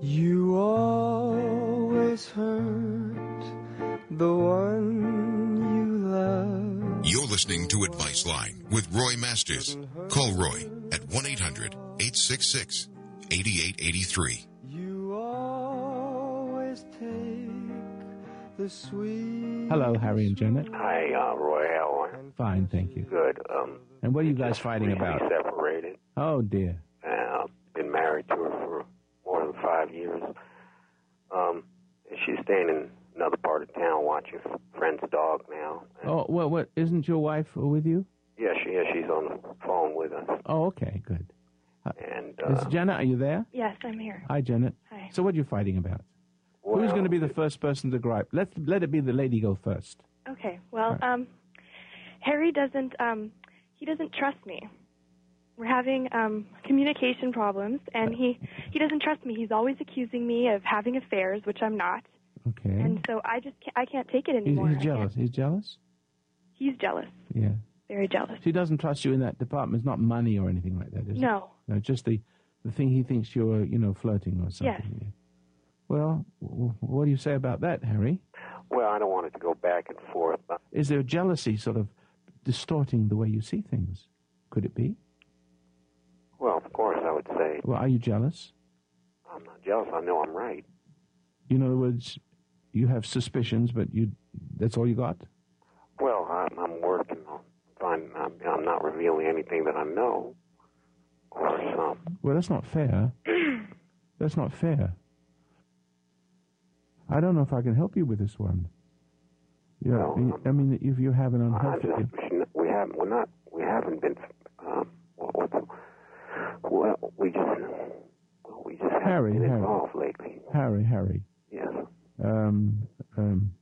You always hurt the one you love. You're listening to Advice Line with Roy Masters. Call Roy at 1 800 866 8883. You always take the sweet. Hello, Harry and Janet. Hi, uh, Roy. How are you? Fine, thank you. Good. Um, And what are you guys fighting recently about? Separated. Oh dear. Uh, been married to her for more than five years. Um, she's staying in another part of town watching a friend's dog now. Oh, well, what isn't your wife with you? Yeah, she is. She's on the phone with us. Oh, okay, good. And Is uh, Janet, are you there? Yes, I'm here. Hi, Janet. Hi. So, what are you fighting about? Who's going to be the first person to gripe? Let let it be the lady go first. Okay. Well, um, Harry doesn't um, he doesn't trust me. We're having um, communication problems, and he he doesn't trust me. He's always accusing me of having affairs, which I'm not, Okay. and so I just can't, I can't take it anymore. he's I jealous. He's jealous. He's jealous, Yeah. very jealous. He doesn't trust you in that department. It's not money or anything like that, is it? No. No, just the the thing he thinks you're, you know, flirting or something. Yes. Yeah. Well, what do you say about that, Harry? well, I don't want it to go back and forth. But Is there jealousy sort of distorting the way you see things? Could it be? Well, of course, I would say Well, are you jealous? I'm not jealous. I know I'm right. In other words, you have suspicions, but you that's all you got? Well, I'm, I'm working on finding. I'm, I'm not revealing anything that I know. Course, um, Well, that's not fair. that's not fair. I don't know if I can help you with this one. Yeah, No. I mean, if you have an unhealthy, just we haven't. We're not. We haven't been. Um, the, well, we just. We just haven't Harry, been Harry. lately. Harry, Harry, Yes. um, um,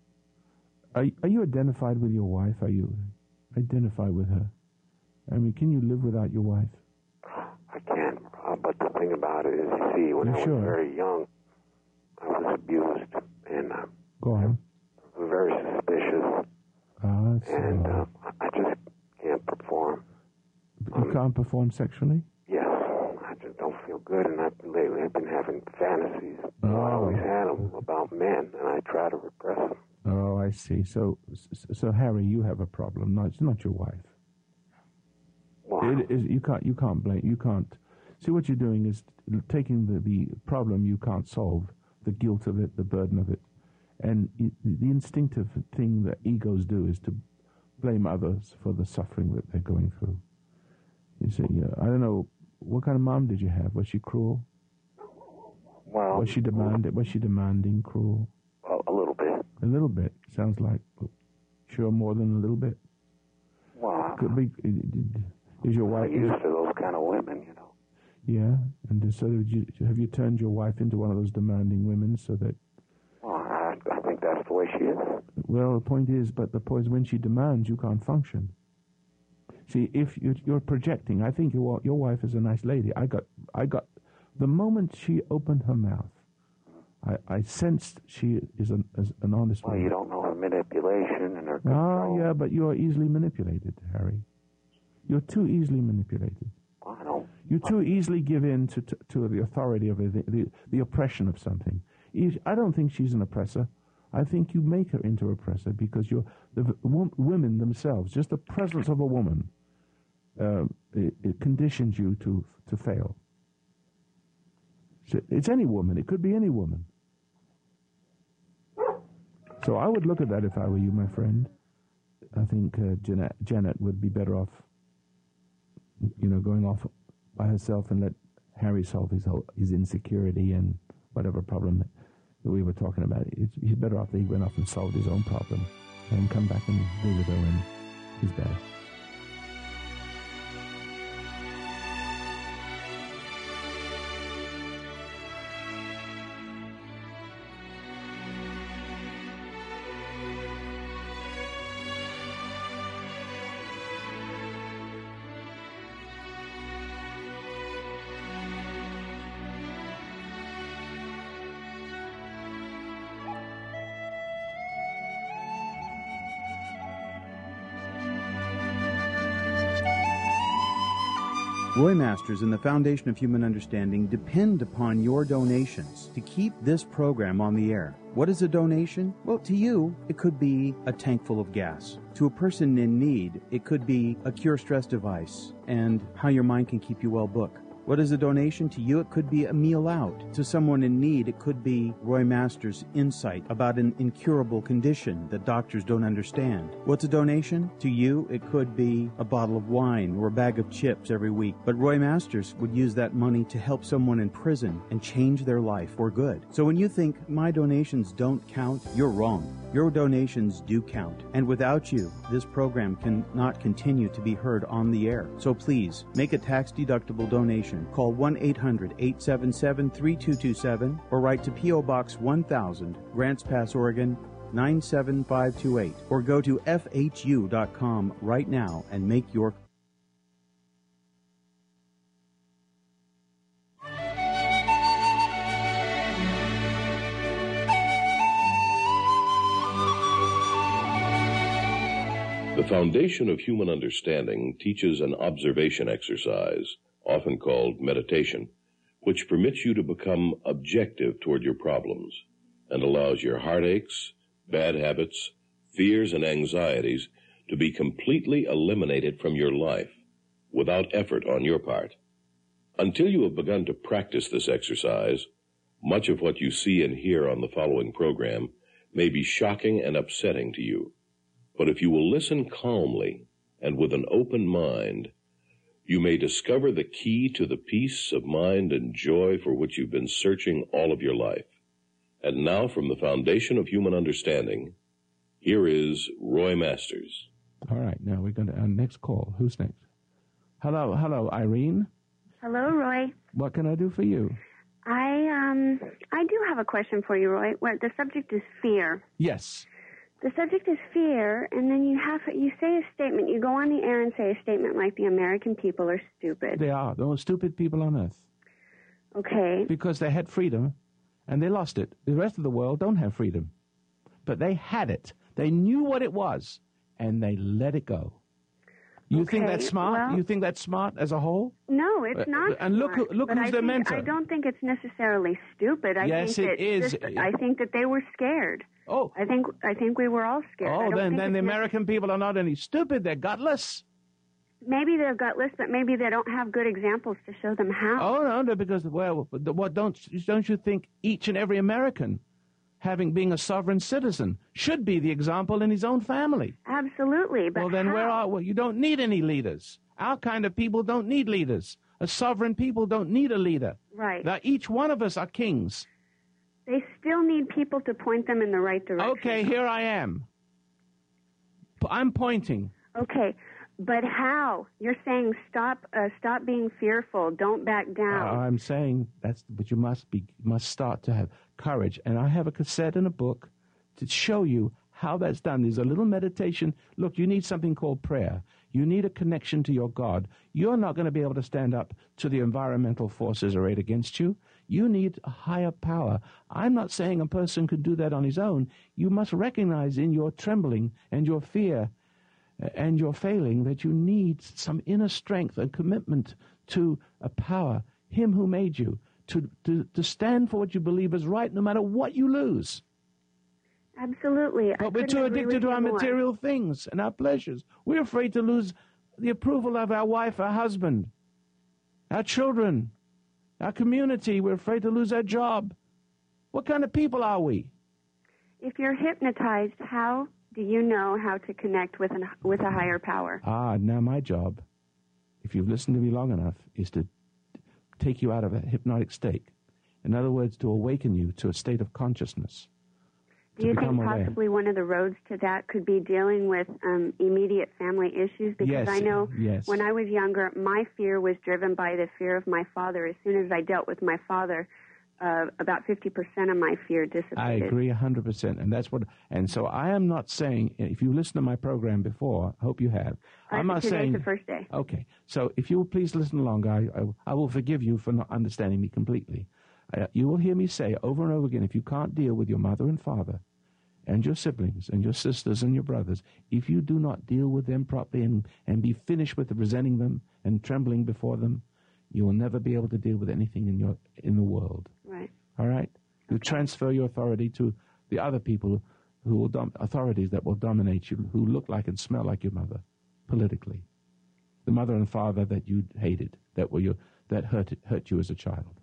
are are you identified with your wife? Are you identified with her? I mean, can you live without your wife? I can. Uh, but the thing about it is, you see, when You I was very young, I was abused and uh, Go on. very suspicious, Ah, and uh, uh, I just can't perform. you can't perform sexually. I just don't feel good, and I've lately I've been having fantasies. I Oh. always had them about men, and I try to repress them. Oh, I see. So, so, Harry, you have a problem. No, it's not your wife. Wow. It you can't you can't blame you can't see what you're doing is taking the, the problem you can't solve, the guilt of it, the burden of it, and i the instinctive thing that egos do is to blame others for the suffering that they're going through. You see, uh, I don't know what kind of mom did you have? Was she cruel? Well, Was she demanding? Was she demanding, cruel? a, a little bit. A little bit sounds like. Sure, more than a little bit. Well, Could be. Is your I'm wife? used to those kind of women, you know. Yeah, and so did you, have you turned your wife into one of those demanding women so that? Well, I, I think that's the way she is. Well, the point is, but the point is, when she demands, you can't function. See, if you- you're projecting, I think your your wife is a nice lady. I got, I got, the moment she opened her mouth, I, I sensed she is an, is an honest Well, woman. you don't know her manipulation and her Ah, control. yeah, but you are easily manipulated, Harry. You're too easily manipulated. I don't. You too easily give in to, to, to the authority of the, the, the oppression of something. I don't think she's an oppressor. I think you make her into an oppressor because you're the wo- women themselves. Just the presence of a woman uh, it, it conditions you to to fail. So It's any woman. It could be any woman. So I would look at that if I were you, my friend. I think uh, Janet, Janet would be better off you know, going off by herself and let Harry solve his whole, his insecurity and whatever problem that we were talking about. He's better off that he went off and solved his own problem and come back and visit her when he's better. Roy Masters and the Foundation of Human Understanding depend upon your donations to keep this program on the air. What is a donation? Well, to you, it could be a tank full of gas. To a person in need, it could be a cure stress device and how your mind can keep you well book. What is a donation to you? It could be a meal out. To someone in need, it could be Roy Masters' insight about an incurable condition that doctors don't understand. What's a donation? To you, it could be a bottle of wine or a bag of chips every week. But Roy Masters would use that money to help someone in prison and change their life for good. So when you think my donations don't count, you're wrong. Your donations do count. And without you, this program cannot continue to be heard on the air. So please make a tax deductible donation. Call 1 800 877 3227 or write to P.O. Box 1000, Grants Pass, Oregon 97528. Or go to FHU.com right now and make your The foundation of human understanding teaches an observation exercise, often called meditation, which permits you to become objective toward your problems and allows your heartaches, bad habits, fears, and anxieties to be completely eliminated from your life without effort on your part. Until you have begun to practice this exercise, much of what you see and hear on the following program may be shocking and upsetting to you. But if you will listen calmly and with an open mind, you may discover the key to the peace of mind and joy for which you've been searching all of your life. And now, from the foundation of human understanding, here is Roy Masters. All right, now we're going to our next call. Who's next? Hello, hello, Irene. Hello, Roy. What can I do for you? I um I do have a question for you, Roy. Where the subject is fear. Yes. The subject is fear, and then you have you say a statement. You go on the air and say a statement like the American people are stupid. They are the most stupid people on earth Okay. because they had freedom and they lost it. The rest of the world don't have freedom, but they had it. They knew what it was and they let it go. You think that's smart? well- you think that's smart as a whole? No, Uh, it's not. and look smart, look who's I their think, mentor. I don't think it's necessarily stupid. I Yes, think it that is. just- I think that they were scared. Oh. I think I think we were all scared. Oh, then then the American people are not any stupid; they're gutless. maybe they're gutless, but maybe they don't have good examples to show them how. Oh no, no, because well, what don't don't you think each and every American, having being a sovereign citizen, should be the example in his own family? Absolutely, but well, then where are well, you? Don't need any leaders. Our kind of people don't need leaders. A sovereign people don't need a leader. Right. Now, each one of us are kings. They still need people to point them in the right direction. Okay, here I am. I'm pointing. Okay, but how? You're saying stop, uh, stop being fearful. Don't back down. I'm saying that's, but you must be, must start to have courage. And I have a cassette and a book to show you how that's done. There's a little meditation. Look, you need something called prayer. You need a connection to your God. You're not going to be able to stand up to the environmental forces arrayed against you. You need a higher power. I'm not saying a person can do that on his own. You must recognize in your trembling and your fear uh, and your failing that you need some inner strength and commitment to a power, Him who made you, to, to, to stand for what you believe is right no matter what you lose. Absolutely. I But we're too addicted to our more. material things and our pleasures. We're afraid to lose the approval of our wife, our husband, our children, our community. We're afraid to lose our job. What kind of people are we? If you're hypnotized, how do you know how to connect with an, with a higher power? Ah, now my job, if you've listened to me long enough, is to take you out of a hypnotic state. In other words, to awaken you to a state of consciousness. Do you think possibly one of the roads to that could be dealing with um, immediate family issues? Because Yes, I know yes. when I was younger, my fear was driven by the fear of my father. As soon as I dealt with my father, uh, about 50% of my fear dissipated. I agree 100%. And that's what, and so I am not saying, if you listened to my program before, I hope you have. I I'm not saying. the first day. Okay. So if you will please listen along, I, I, I will forgive you for not understanding me completely. Uh, you will hear me say over and over again if you can't deal with your mother and father and your siblings and your sisters and your brothers, if you do not deal with them properly and, and be finished with resenting them and trembling before them you will never be able to deal with anything in your in the world. Right. All right. You transfer your authority to the other people who will dom- authorities that will dominate you, who look like and smell like your mother, politically, the mother and father that you hated, that were your that hurt hurt you as a child.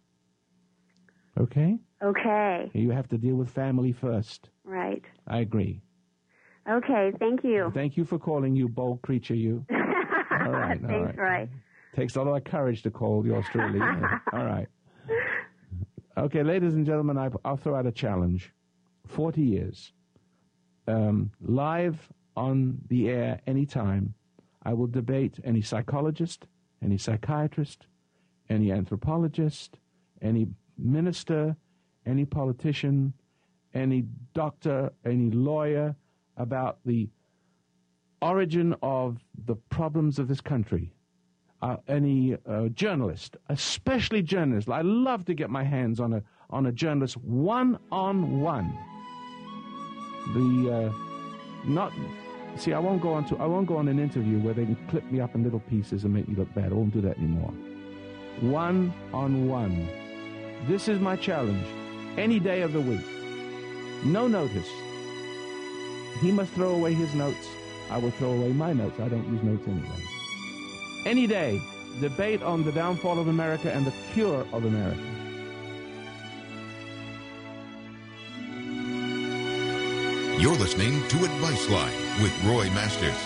Okay. Okay. You have to deal with family first. Right. I agree. Okay. Thank you. Thank you for calling, you bold creature, you. All right. all Thanks, right. Roy. Takes a lot of courage to call yours truly. all right. Okay, ladies and gentlemen, I, I'll throw out a challenge. 40 years. Um, live on the air anytime. I will debate any psychologist, any psychiatrist, any anthropologist, any minister, any politician, any doctor, any lawyer about the origin of the problems of this country. Uh, any uh, journalist, especially journalists. I love to get my hands on a on a journalist one on one. The uh, not see, I won't go on to I won't go on an interview where they can clip me up in little pieces and make me look bad. I won't do that anymore. One on one. This is my challenge. Any day of the week. No notice. He must throw away his notes. I will throw away my notes. I don't use notes anyway. Any day, debate on the downfall of America and the cure of America. You're listening to Advice Line with Roy Masters.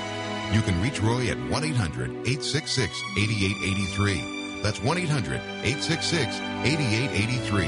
You can reach Roy at 1 800 866 8883. That's 1 800 866 8883.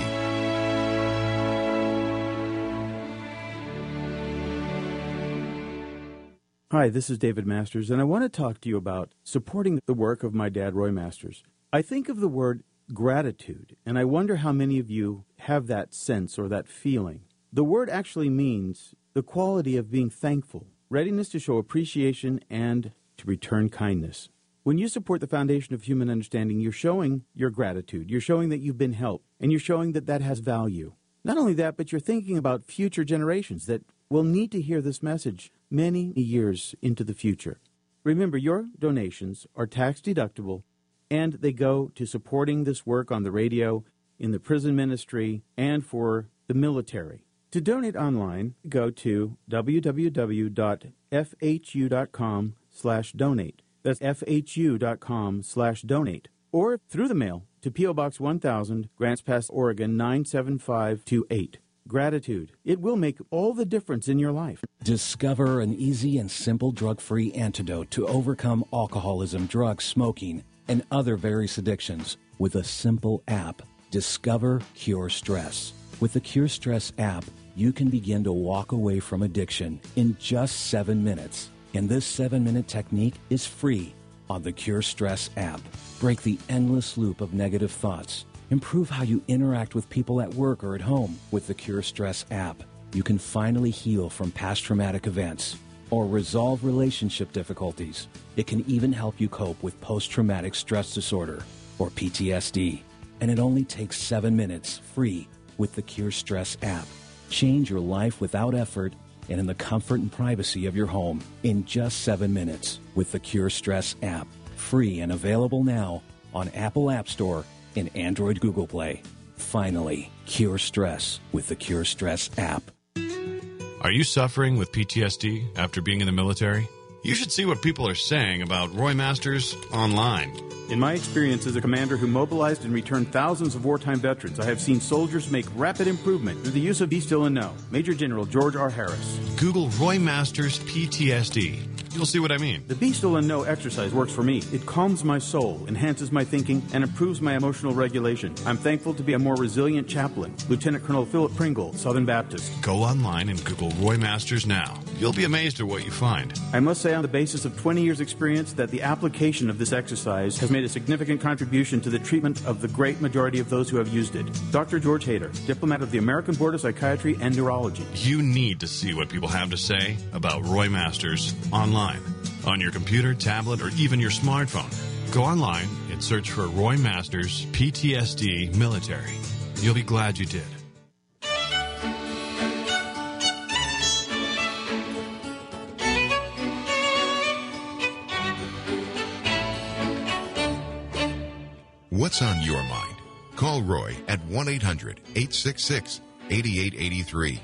Hi, this is David Masters, and I want to talk to you about supporting the work of my dad, Roy Masters. I think of the word gratitude, and I wonder how many of you have that sense or that feeling. The word actually means the quality of being thankful, readiness to show appreciation, and to return kindness. When you support the foundation of human understanding, you're showing your gratitude. You're showing that you've been helped, and you're showing that that has value. Not only that, but you're thinking about future generations that will need to hear this message many years into the future. Remember, your donations are tax deductible and they go to supporting this work on the radio, in the prison ministry, and for the military. To donate online, go to www.fhu.com slash donate. That's fhu.com slash donate. Or through the mail to P.O. Box 1000, Grants Pass, Oregon 97528. Gratitude. It will make all the difference in your life. Discover an easy and simple drug free antidote to overcome alcoholism, drugs, smoking, and other various addictions with a simple app. Discover Cure Stress. With the Cure Stress app, you can begin to walk away from addiction in just seven minutes. And this seven minute technique is free on the Cure Stress app. Break the endless loop of negative thoughts. Improve how you interact with people at work or at home with the Cure Stress app. You can finally heal from past traumatic events or resolve relationship difficulties. It can even help you cope with post traumatic stress disorder or PTSD. And it only takes seven minutes free with the Cure Stress app. Change your life without effort and in the comfort and privacy of your home in just seven minutes with the Cure Stress app. Free and available now on Apple App Store and Android Google Play. Finally, cure stress with the Cure Stress app. Are you suffering with PTSD after being in the military? You should see what people are saying about Roy Masters online. In my experience as a commander who mobilized and returned thousands of wartime veterans, I have seen soldiers make rapid improvement through the use of Be Still and Know. Major General George R. Harris. Google Roy Masters PTSD. You'll see what I mean. The Be Still and Know exercise works for me. It calms my soul, enhances my thinking, and improves my emotional regulation. I'm thankful to be a more resilient chaplain. Lieutenant Colonel Philip Pringle, Southern Baptist. Go online and Google Roy Masters now. You'll be amazed at what you find. I must say, on the basis of 20 years' experience, that the application of this exercise has made a significant contribution to the treatment of the great majority of those who have used it. Dr. George Hader, diplomat of the American Board of Psychiatry and Neurology. You need to see what people have to say about Roy Masters online, on your computer, tablet, or even your smartphone. Go online and search for Roy Masters PTSD Military. You'll be glad you did. What's on your mind? Call Roy at 1 800 866 8883.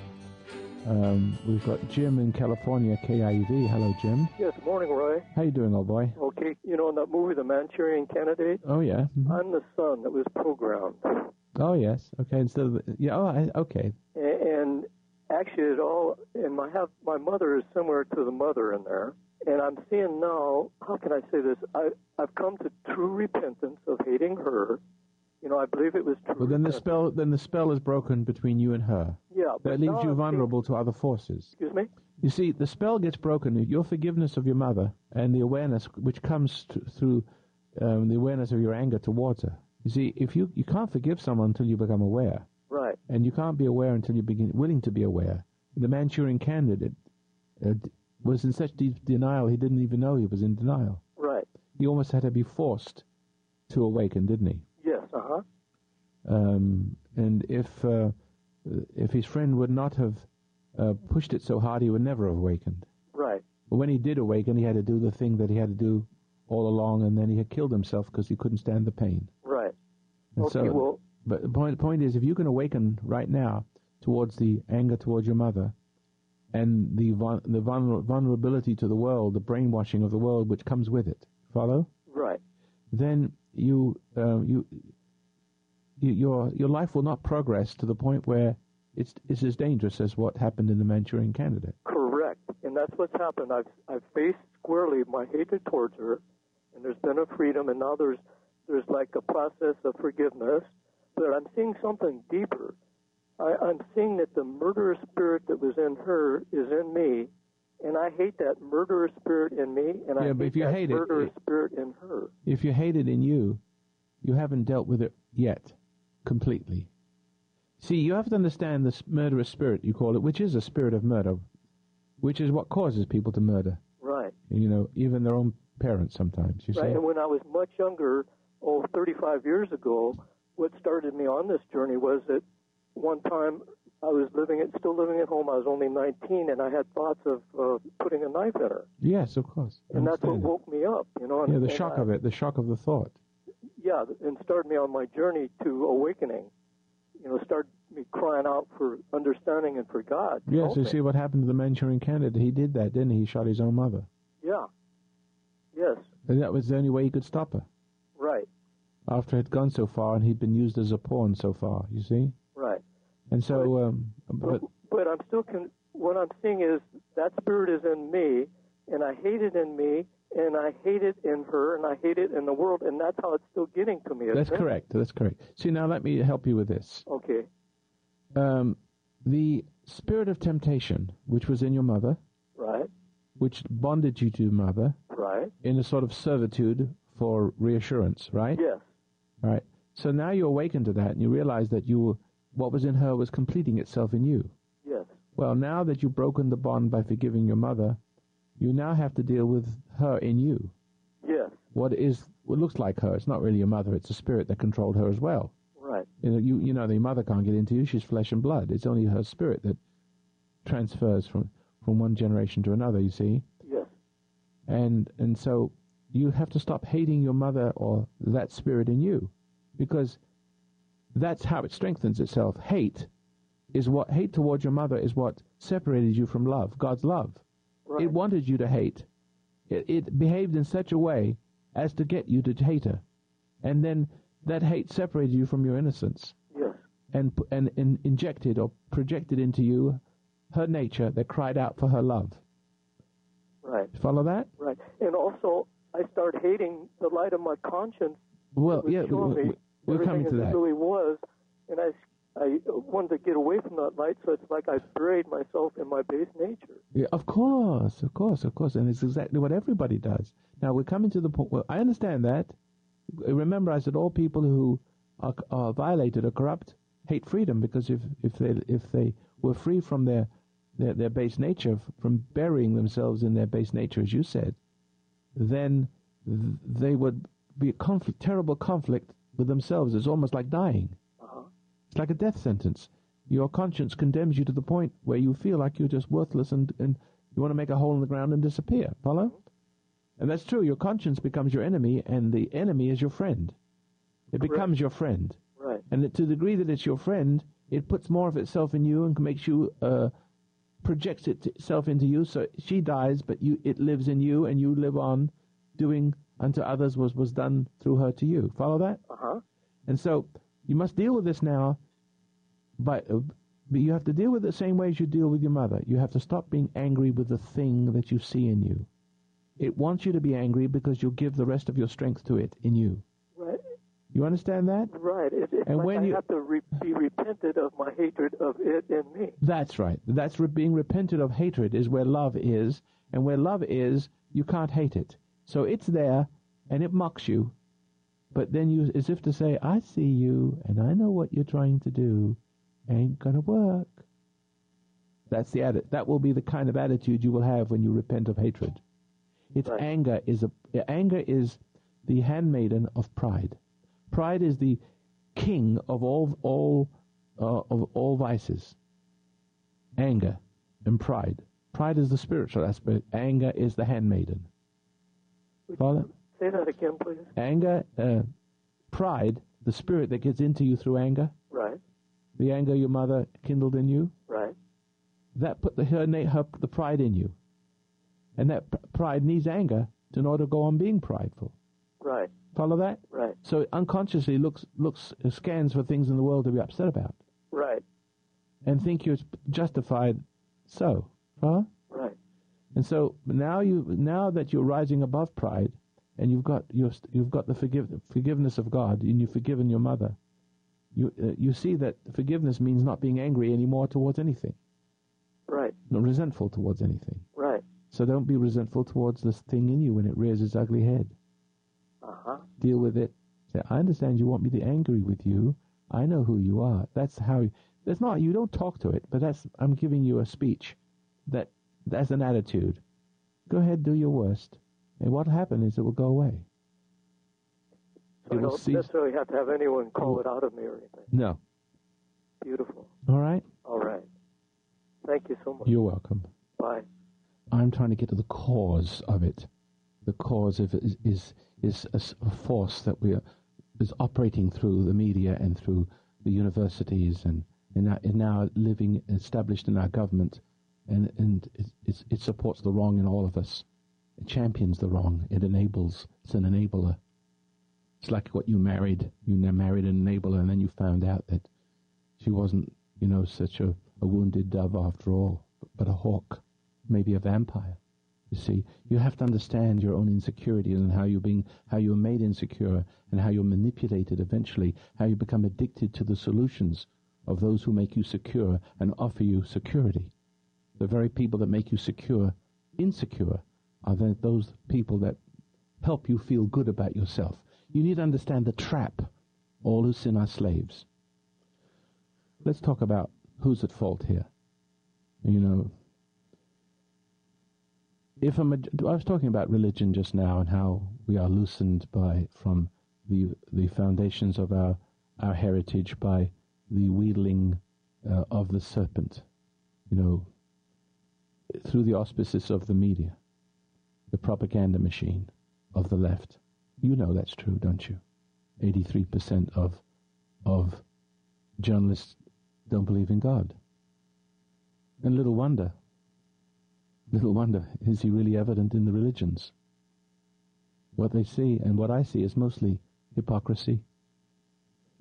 Um, we've got Jim in California, KIV. Hello, Jim. Yes, morning, Roy. How you doing, old boy? Okay, you know in that movie, The Manchurian Candidate, Oh yeah. Mhm. I'm the son that was programmed, Oh yes. Okay. Instead of yeah. Oh, I, okay. A- and actually, it all and my have my mother is similar to the mother in there, and I'm seeing now. How can I say this? I I've come to true repentance of hating her. You know, I believe it was true. Well, then the spell then the spell is broken between you and her. Yeah, but That leaves you vulnerable to other forces. Excuse me. You see, the spell gets broken. Your forgiveness of your mother and the awareness which comes through um, the awareness of your anger towards her. You see, if you you can't forgive someone until you become aware, Right. and you can't be aware until you begin willing to be aware. The Manchurian Candidate uh, was in such deep denial he didn't even know he was in denial. Right. He almost had to be forced to awaken, didn't he? Yes. Uh huh. Um, and if uh, if his friend would not have uh, pushed it so hard, he would never have awakened. Right. But when he did awaken, he had to do the thing that he had to do all along, and then he had killed himself because he couldn't stand the pain. Right. And Okay, so, well- but the point point is, if you can awaken right now towards the anger towards your mother, and the vul- the vulner- vulnerability to the world, the brainwashing of the world which comes with it, follow? Right. Then you uh, you, you your your life will not progress to the point where it's it's as dangerous as what happened in the Manchurian Candidate. Correct, and that's what's happened. I've I've faced squarely my hatred towards her, and there's been a freedom, and now there's there's like a process of forgiveness. But I'm seeing something deeper. I, I'm seeing that the murderous spirit that was in her is in me, and I hate that murderous spirit in me, and I Yeah, but hate if you hate it- spirit in her. If you hate it in you, you haven't dealt with it yet completely. See, you have to understand this murderous spirit, you call it, which is a spirit of murder, which is what causes people to murder. Right. You know, even their own parents sometimes, you Right. see. And when I was much younger, oh, 35 years ago, what started me on this journey was that one time I was living at, still living at home. I was only 19, and I had thoughts of uh, putting a knife in her, Yes, of course. And that's what woke me up. You know. And, Yeah, the shock I- of it, the shock of the thought. Yeah, and started me on my journey to awakening. You know, started me crying out for understanding and for God. Yes, you me. see what happened to the Manchurian Candidate. He did that, didn't he? He shot his own mother. Yeah. Yes. And that was the only way he could stop her. Right. After it had gone so far and he'd been used as a pawn so far, you see? Right. And so, um, but, But I'm still con- what I'm seeing is that spirit is in me, and I hate it in me, and I hate it in her, and I hate it in the world, and that's how it's still getting to me. that's it? correct. That's correct. See, now let me help you with this. Okay. Um, the spirit of temptation, which was in your mother, Right. which bonded you to mother Right. in a sort of servitude for reassurance, right? Yes. All right. So now you awaken to that and you realize that you, what was in her was completing itself in you. Yes. Well, now that you've broken the bond by forgiving your mother, you now have to deal with her in you. Yes. What is what looks like her? It's not really your mother. It's a spirit that controlled her as well. Right. You know, you, you know the mother can't get into you. She's flesh and blood. It's only her spirit that transfers from from one generation to another. You see, Yes. and and so you have to stop hating your mother or that spirit in you, because that's how it strengthens itself. Hate is what hate towards your mother is what separated you from love, God's love. It wanted you to hate. It, it behaved in such a way as to get you to hate her, and then that hate separated you from your innocence Yes. and, and, and injected or projected into you her nature that cried out for her love. Right. Follow that? Right. And also, I start hating the light of my conscience. Well, yeah, we- showing we- me we're coming to that. Really was, and I, I wanted to get away from that light, so it's like I buried myself in my base nature. Yeah, of course, of course, of course, and it's exactly what everybody does. Now we're coming to the point. Well, I understand that. Remember, I said all people who are, are violated or corrupt hate freedom because if if they if they were free from their their, their base nature, from burying themselves in their base nature, as you said, then th- they would be a conflict, terrible conflict with themselves. It's almost like dying. It's like a death sentence. Your conscience condemns you to the point where you feel like you're just worthless and, and you want to make a hole in the ground and disappear. Follow? And that's true. Your conscience becomes your enemy, and the enemy is your friend. It becomes your friend. Right. And to the degree that it's your friend, it puts more of itself in you and makes you uh, projects itself into you. So she dies, but you it lives in you, and you live on, doing unto others what was done through her to you. Follow that? Uh huh. And so you must deal with this now. But, but you have to deal with it the same way as you deal with your mother. You have to stop being angry with the thing that you see in you. It wants you to be angry because you'll give the rest of your strength to it in you. Right. You understand that? Right. It's, it's And like when I you- have to re- be repented of my hatred of it in me. That's right. That's re- being repented of hatred is where love is, and where love is, you can't hate it. So it's there, and it mocks you, but then you, as if to say, "I see you, and I know what you're trying to do, ain't gonna work." That's the atti- That will be the kind of attitude you will have when you repent of hatred. It's anger is a anger is the handmaiden of pride. Pride is the king of all all uh, of all vices. Anger and pride. Pride is the spiritual aspect. Anger is the handmaiden. Follow? Say that again, please. Anger, uh, pride, the spirit that gets into you through anger, Right. the anger your mother kindled in you, Right. that put the her, her the pride in you, and that p- pride needs anger in order to go on being prideful. Right. Follow that? Right. So it unconsciously looks looks scans for things in the world to be upset about, Right. and think you're justified. So, huh? Right. And so now you now that you're rising above pride, and you've got your you've got the forgive, forgiveness of God, and you've forgiven your mother. You uh, you see that forgiveness means not being angry anymore towards anything, Right. not resentful towards anything. Right. So don't be resentful towards this thing in you when it rears its ugly head. Uh huh. Deal with it. Say, I understand you want me to be angry with you. I know who you are. That's how. You, That's not. You don't talk to it, but that's. I'm giving you a speech. That that's an attitude. Go ahead, do your worst, and what'll happen is it will go away. So I It will don't cease- necessarily have to have anyone call it out of me or anything. No. Beautiful. All right. All right. Thank you so much. You're welcome. Bye. I'm trying to get to the cause of it. The cause of it is is, is a, force that we are is operating through the media and through the universities and and now, and now living established in our government, and and it, it's, it supports the wrong in all of us. It champions the wrong. It enables. It's an enabler. It's like what you married. You married an enabler, and then you found out that she wasn't, you know, such a, a wounded dove after all, but a hawk, maybe a vampire. You see, you have to understand your own insecurities and how you're being, how you're made insecure, and how you're manipulated eventually, how you become addicted to the solutions of those who make you secure and offer you security. The very people that make you secure, insecure, are those people that help you feel good about yourself. You need to understand the trap. All who sin are slaves. Let's talk about who's at fault here. You know, if I was talking about religion just now and how we are loosened by from the the foundations of our our heritage by the wheedling uh, of the serpent, you know, through the auspices of the media, the propaganda machine of the left. You know that's true, don't you? Eighty-three percent of of journalists don't believe in God, and little wonder. Little wonder is he really evident in the religions. What they see and what I see is mostly hypocrisy.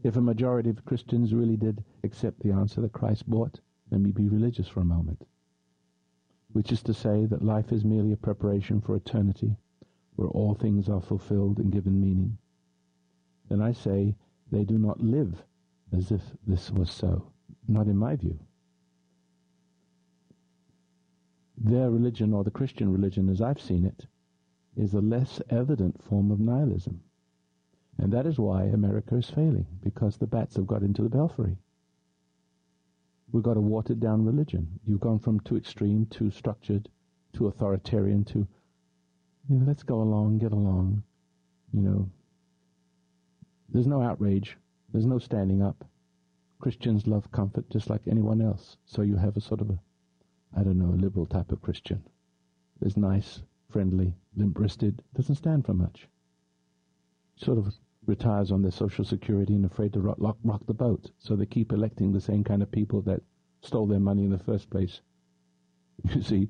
If a majority of Christians really did accept the answer that Christ brought, let me be religious for a moment. Which is to say that life is merely a preparation for eternity, where all things are fulfilled and given meaning. Then I say they do not live as if this was so. Not in my view. Their religion, or the Christian religion as I've seen it, is a less evident form of nihilism. And that is why America is failing, because the bats have got into the belfry. We've got a watered down religion. You've gone from too extreme, too structured, too authoritarian, to, you know, let's go along, get along. You know, there's no outrage. There's no standing up. Christians love comfort just like anyone else. So you have a sort of a, I don't know, a liberal type of Christian. There's nice, friendly, limp-wristed, doesn't stand for much. Sort of retires on their Social Security and afraid to rock, rock, rock the boat. So they keep electing the same kind of people that stole their money in the first place. You see,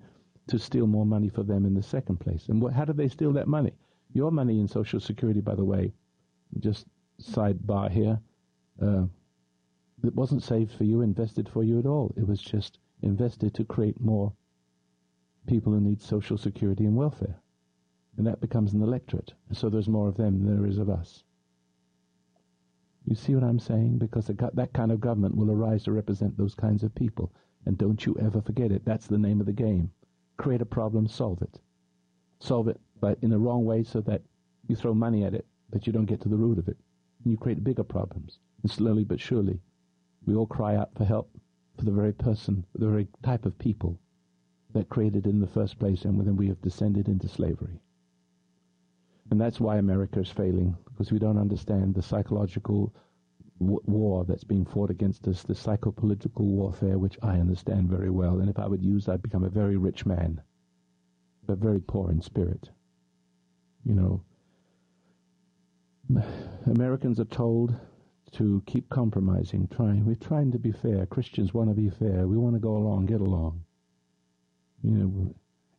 to steal more money for them in the second place. And what, how do they steal that money? Your money in Social Security, by the way, just sidebar here, uh, it wasn't saved for you, invested for you at all. It was just invested to create more people who need Social Security and welfare. And that becomes an electorate. And So there's more of them than there is of us. You see what I'm saying? Because that kind of government will arise to represent those kinds of people. And don't you ever forget it. That's the name of the game. Create a problem, solve it. Solve it, but in the wrong way so that you throw money at it, but you don't get to the root of it. And you create bigger problems. And slowly but surely, we all cry out for help for the very person, the very type of people that created in the first place, and then we have descended into slavery. And that's why America is failing, because we don't understand the psychological w- war that's being fought against us, the psychopolitical warfare, which I understand very well. And if I would use, I'd become a very rich man, but very poor in spirit. You know, Americans are told to keep compromising, trying. We're trying to be fair. Christians want to be fair. We want to go along, get along. You know,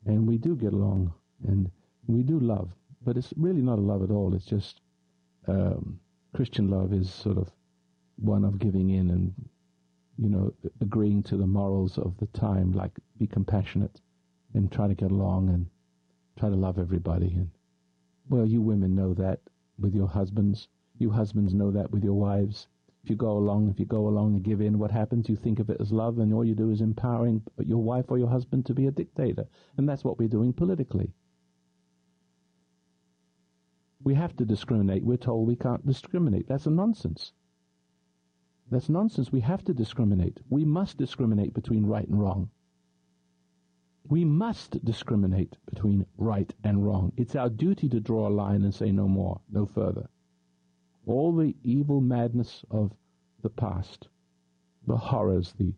and we do get along, and we do love, but it's really not a love at all. It's just um, Christian love is sort of one of giving in and you know agreeing to the morals of the time, like be compassionate and try to get along and try to love everybody. And well, you women know that with your husbands. You husbands know that with your wives. If you go along, if you go along and give in, what happens? You think of it as love, and all you do is empowering your wife or your husband to be a dictator. And that's what we're doing politically. We have to discriminate. We're told we can't discriminate. That's a nonsense. That's nonsense. We have to discriminate. We must discriminate between right and wrong. We must discriminate between right and wrong. It's our duty to draw a line and say no more, no further all the evil madness of the past, the horrors, the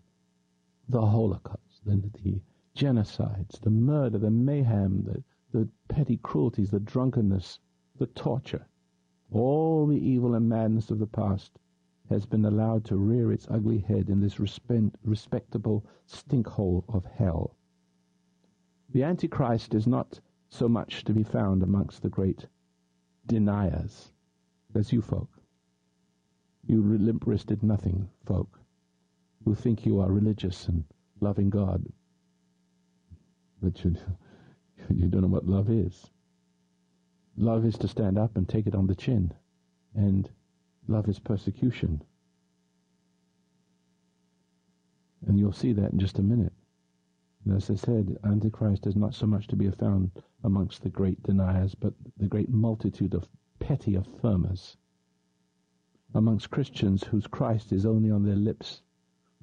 the Holocaust, the, the genocides, the murder, the mayhem, the, the petty cruelties, the drunkenness, the torture, all the evil and madness of the past has been allowed to rear its ugly head in this respectable stinkhole of hell. The Antichrist is not so much to be found amongst the great deniers that's you folk. You limp-wristed nothing folk who think you are religious and loving God. But you, you don't know what love is. Love is to stand up and take it on the chin. And love is persecution. And you'll see that in just a minute. And as I said, Antichrist is not so much to be found amongst the great deniers, but the great multitude of petty affirmers. Amongst Christians whose Christ is only on their lips,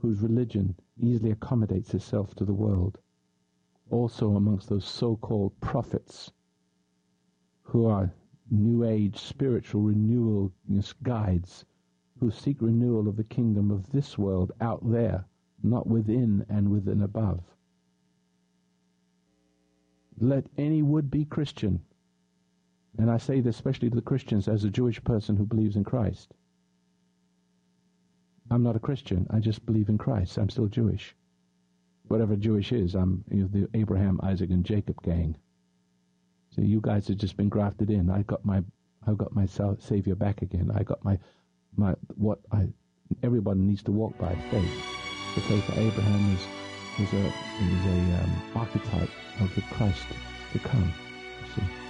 whose religion easily accommodates itself to the world. Also amongst those so-called prophets who are New Age spiritual renewal guides who seek renewal of the kingdom of this world out there, not within and within above. Let any would-be Christian and I say this especially to the Christians as a Jewish person who believes in Christ. I'm not a Christian. I just believe in Christ. I'm still Jewish. Whatever Jewish is, I'm you know, the Abraham, Isaac, and Jacob gang. So you guys have just been grafted in. I got my, I got my Savior back again. I got my, my what I. Everyone needs to walk by faith. The faith of Abraham is is a is a um, archetype of the Christ to come. You see.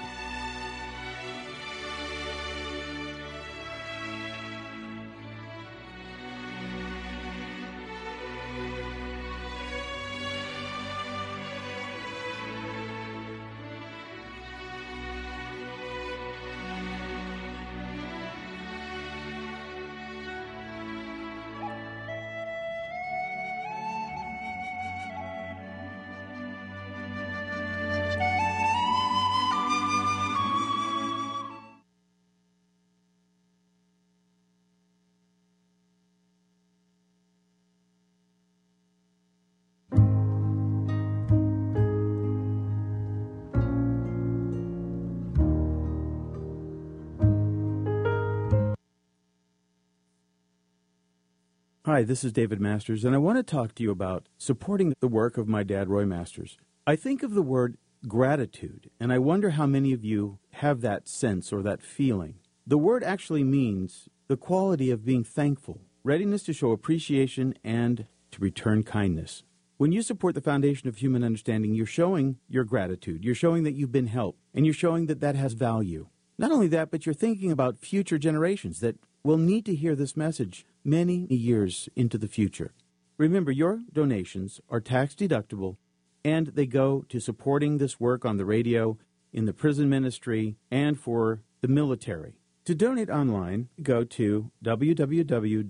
Hi, this is David Masters, and I want to talk to you about supporting the work of my dad, Roy Masters. I think of the word gratitude, and I wonder how many of you have that sense or that feeling. The word actually means the quality of being thankful, readiness to show appreciation, and to return kindness. When you support the foundation of human understanding, you're showing your gratitude. You're showing that you've been helped, and you're showing that that has value. Not only that, but you're thinking about future generations that will need to hear this message many years into the future. Remember, your donations are tax deductible and they go to supporting this work on the radio, in the prison ministry, and for the military. To donate online, go to www.fhu.com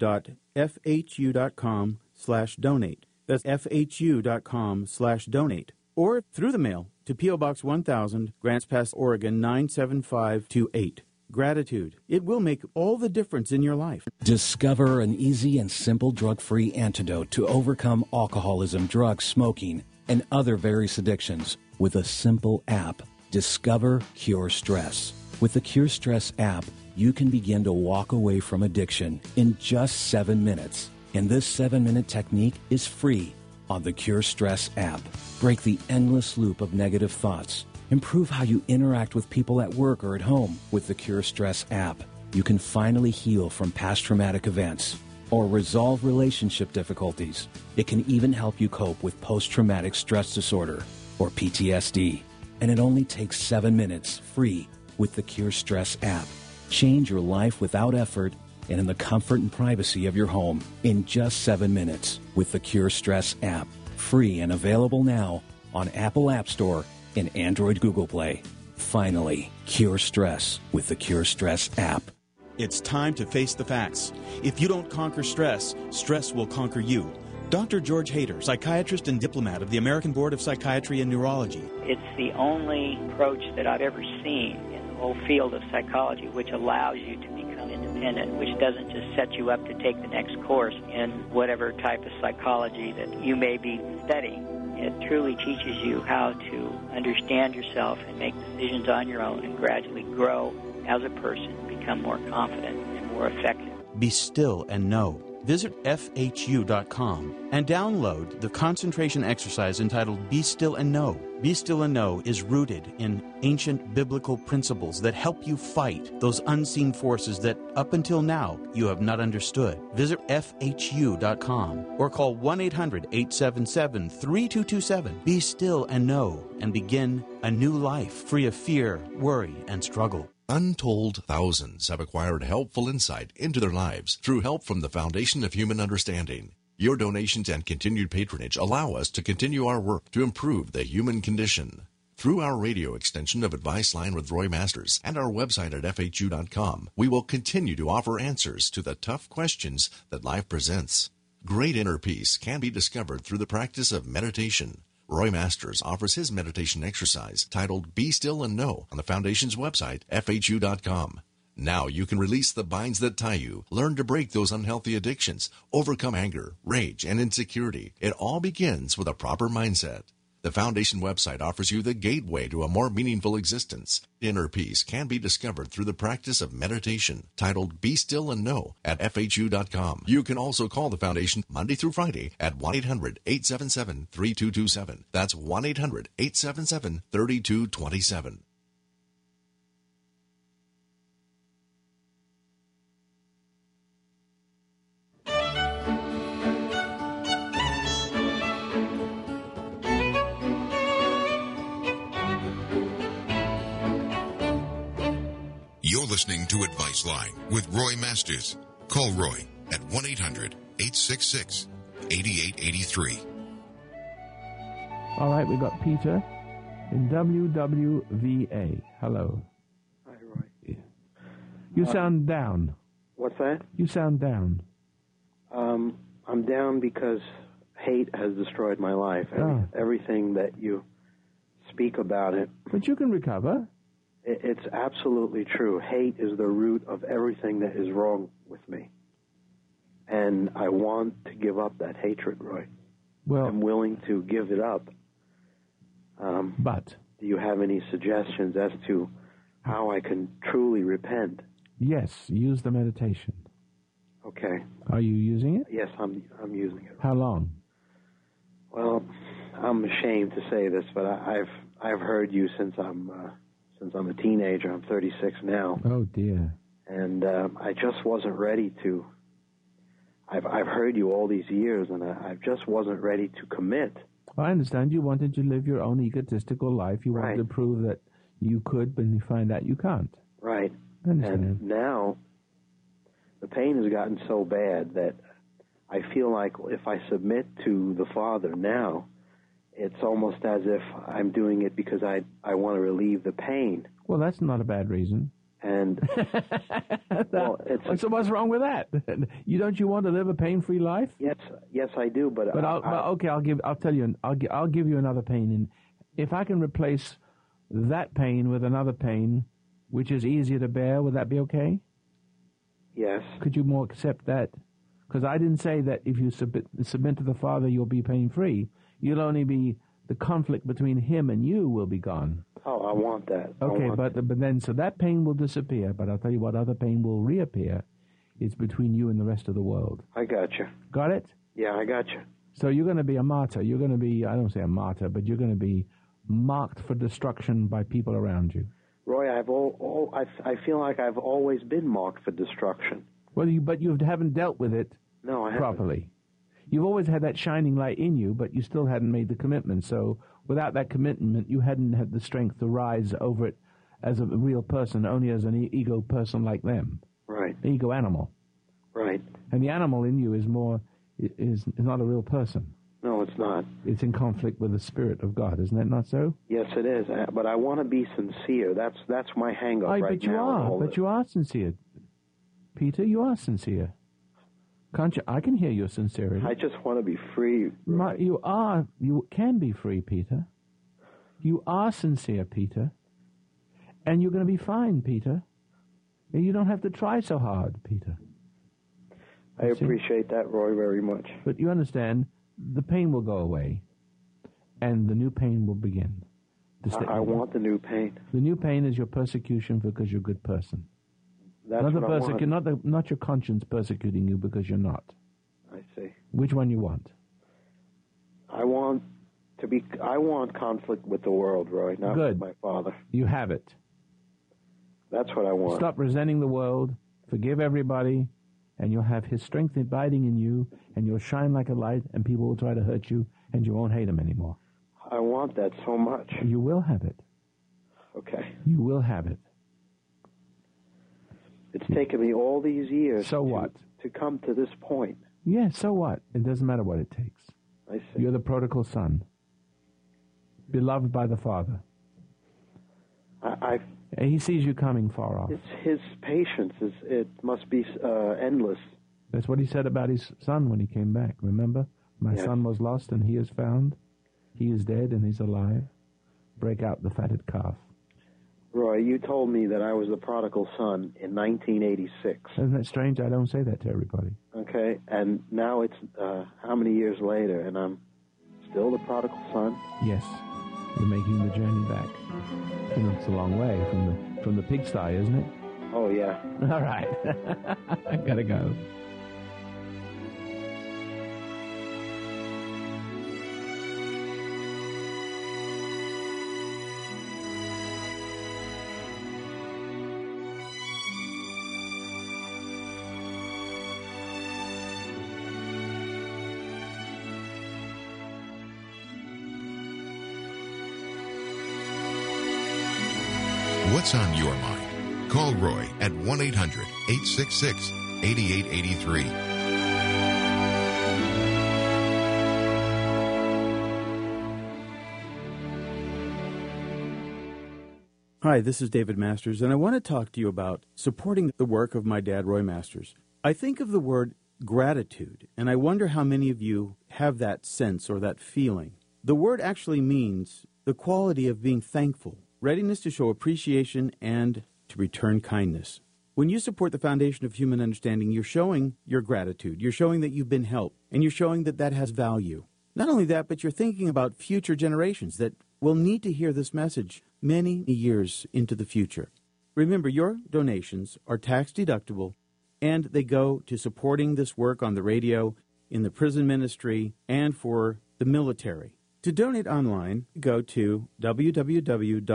slash donate. That's fhu.com slash donate. Or through the mail to P.O. Box 1000, Grants Pass, Oregon 97528. Gratitude. It will make all the difference in your life. Discover an easy and simple drug free antidote to overcome alcoholism, drugs, smoking, and other various addictions with a simple app. Discover Cure Stress. With the Cure Stress app, you can begin to walk away from addiction in just seven minutes. And this seven minute technique is free on the Cure Stress app. Break the endless loop of negative thoughts. Improve how you interact with people at work or at home with the Cure Stress app. You can finally heal from past traumatic events or resolve relationship difficulties. It can even help you cope with post traumatic stress disorder or PTSD. And it only takes seven minutes free with the Cure Stress app. Change your life without effort and in the comfort and privacy of your home in just seven minutes with the Cure Stress app. Free and available now on Apple App Store and Android Google Play. Finally, cure stress with the Cure Stress app. It's time to face the facts. If you don't conquer stress, stress will conquer you. Dr. George Hader, psychiatrist and diplomat of the American Board of Psychiatry and Neurology. It's the only approach that I've ever seen in the whole field of psychology which allows you to become independent, which doesn't just set you up to take the next course in whatever type of psychology that you may be studying. It truly teaches you how to understand yourself and make decisions on your own and gradually grow as a person, become more confident and more effective. Be still and know. Visit FHU.com and download the concentration exercise entitled Be Still and Know. Be Still and Know is rooted in ancient biblical principles that help you fight those unseen forces that up until now you have not understood. Visit FHU.com or call 1 800 877 3227. Be still and know and begin a new life free of fear, worry, and struggle. Untold thousands have acquired helpful insight into their lives through help from the Foundation of Human Understanding. Your donations and continued patronage allow us to continue our work to improve the human condition. Through our radio extension of Advice Line with Roy Masters and our website at FHU.com, we will continue to offer answers to the tough questions that life presents. Great inner peace can be discovered through the practice of meditation. Roy Masters offers his meditation exercise titled Be Still and Know on the Foundation's website, FHU.com. Now you can release the binds that tie you, learn to break those unhealthy addictions, overcome anger, rage, and insecurity. It all begins with a proper mindset. The Foundation website offers you the gateway to a more meaningful existence. Inner peace can be discovered through the practice of meditation, titled Be Still and Know at FHU.com. You can also call the Foundation Monday through Friday at 1 800 877 3227. That's 1 800 877 3227. Listening to Advice Line with Roy Masters. Call Roy at 1 800 866 8883. All right, we've got Peter in WWVA. Hello. Hi, Roy. You Uh, sound down. What's that? You sound down. Um, I'm down because hate has destroyed my life. Every, Oh. Everything that you speak about it, But you can recover. It, it's absolutely true. Hate is the root of everything that is wrong with me. And I want to give up that hatred, Roy. Well, I'm willing to give it up. Um, but do you have any suggestions as to how I can truly repent? yes, use the meditation. Okay. Are you using it? Yes, I'm I'm using it. How long? Well, I'm ashamed to say this, but I, I've I've heard you since I'm uh, since I'm a teenager. I'm 36 now, Oh dear. and um, I just wasn't ready to. I've I've heard you all these years, and I, I just wasn't ready to commit. I understand you wanted to live your own egotistical life. You wanted to prove that you could, but you find out you can't. Right. And now the pain has gotten so bad that I feel like if I submit to the Father now, it's almost as if I'm doing it because I I want to relieve the pain. Well, that's not a bad reason. And well, it's so what's wrong with that? you don't you want to live a pain-free life? yes, yes, I do. But, But I, I'll, well, okay, I'll give. I'll tell you. I'll I'll give you another pain, and if I can replace that pain with another pain, which is easier to bear, would that be okay? yes, Could you more accept that? Because I didn't say that if you submit, submit to the Father, you'll be pain-free. You'll only be the conflict between Him and you will be gone. oh, I want that. Okay, want but but then so that pain will disappear. But I'll tell you what other pain will reappear. It's between you and the rest of the world. I got you. Got it? Yeah, I got you. So you're going to be a martyr. You're going to be, I don't say a martyr, but you're going to be marked for destruction by people around you. Roy, I've all, all I, I feel like I've always been marked for destruction. Well, you, but you haven't dealt with it No, I haven't. You've always had that shining light in you, but you still hadn't made the commitment. So without that commitment, you hadn't had the strength to rise over it as a real person, only as an ego person like them, Right, an ego animal. right. And the animal in you is more is is not a real person. No, it's not. It's in conflict with the spirit of God, isn't that not so? Yes, it is. But I want to be sincere. That's that's my hang up right but you now. are. But this. you are sincere, Peter. You are sincere. Can't you? I can hear your sincerity. I just want to be free. My, you are. You can be free, Peter. You are sincere, Peter, and you're going to be fine, Peter. You don't have to try so hard, Peter. I You see? appreciate that, Roy, very much. But you understand, the pain will go away, and the new pain will begin. I, I want the new pain. The new pain is your persecution because you're a good person. That's not the persecu- not the, not your conscience persecuting you because you're not. I see. Which one you want? I want to be. I want conflict with the world, Roy, not Good. with my father. You have it. That's what I want. Stop resenting the world. Forgive everybody, and you'll have His strength abiding in you, and you'll shine like a light, and people will try to hurt you, and you won't hate them anymore. I want that so much. You will have it. Okay. You will have it. It's taken me all these years. So to, what? To come to this point. Yeah, so what? It doesn't matter what it takes. I see. You're the prodigal son, beloved by the Father. I, I He sees you coming far off. it's his patience is. It must be uh, endless. That's what He said about His son when He came back. Remember? My Yes. son was lost and He is found. He is dead and He's alive. Break out the fatted calf. Roy, you told me that I was the prodigal son in 1986. Isn't that strange? I don't say that to everybody. Okay, and now it's uh, how many years later, and I'm still the prodigal son. Yes, you're making the journey back. You know, it's a long way from the from the pigsty, isn't it? Oh yeah. All right, I've gotta go. 800 866 8883. Hi, this is David Masters, and I want to talk to you about supporting the work of my dad, Roy Masters. I think of the word gratitude, and I wonder how many of you have that sense or that feeling. The word actually means the quality of being thankful, readiness to show appreciation, and to return kindness. When you support the Foundation of Human Understanding, you're showing your gratitude. You're showing that you've been helped, and you're showing that that has value. Not only that, but you're thinking about future generations that will need to hear this message many years into the future. Remember, your donations are tax deductible and they go to supporting this work on the radio, in the prison ministry, and for the military. To donate online, go to www.fhu.com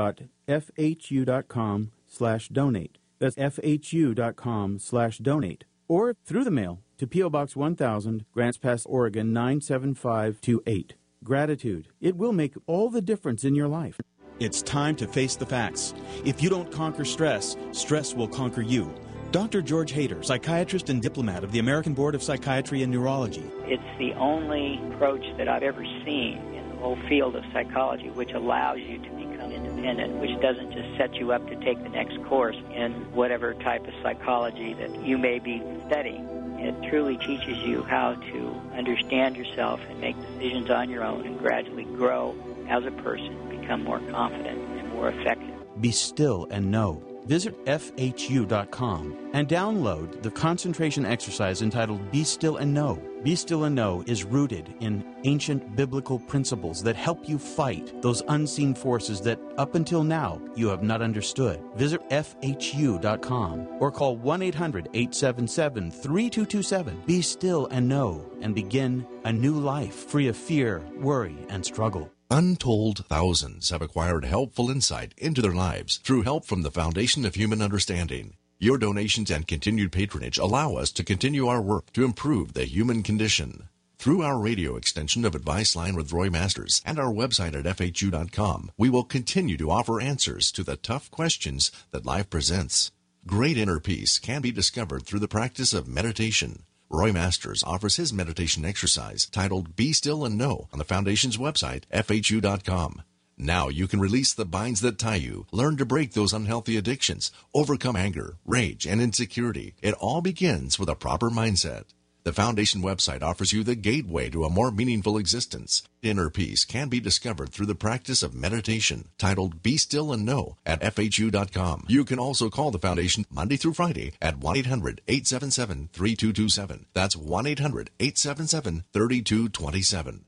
slash donate. That's fhu.com slash donate. Or through the mail to P.O. Box 1000, Grants Pass, Oregon 97528. Gratitude. It will make all the difference in your life. It's time to face the facts. If you don't conquer stress, stress will conquer you. Dr. George Hader, psychiatrist and diplomat of the American Board of Psychiatry and Neurology. It's the only approach that I've ever seen in the whole field of psychology which allows you to become independent, which doesn't just set you up to take the next course in whatever type of psychology that you may be studying. It truly teaches you how to understand yourself and make decisions on your own and gradually grow as a person, become more confident and more effective. Be still and know. Visit FHU.com and download the concentration exercise entitled Be Still and Know. Be Still and Know is rooted in ancient biblical principles that help you fight those unseen forces that up until now you have not understood. Visit FHU.com or call 1 800 877 3227. Be still and know and begin a new life free of fear, worry, and struggle. Untold thousands have acquired helpful insight into their lives through help from the Foundation of Human Understanding. Your donations and continued patronage allow us to continue our work to improve the human condition. Through our radio extension of Advice Line with Roy Masters and our website at FHU.com, we will continue to offer answers to the tough questions that life presents. Great inner peace can be discovered through the practice of meditation. Roy Masters offers his meditation exercise titled Be Still and Know on the Foundation's website, FHU.com. Now you can release the binds that tie you, learn to break those unhealthy addictions, overcome anger, rage, and insecurity. It all begins with a proper mindset. The Foundation website offers you the gateway to a more meaningful existence. Inner peace can be discovered through the practice of meditation, titled Be Still and Know at FHU.com. You can also call the Foundation Monday through Friday at 1 800 877 3227. That's 1 800 877 3227.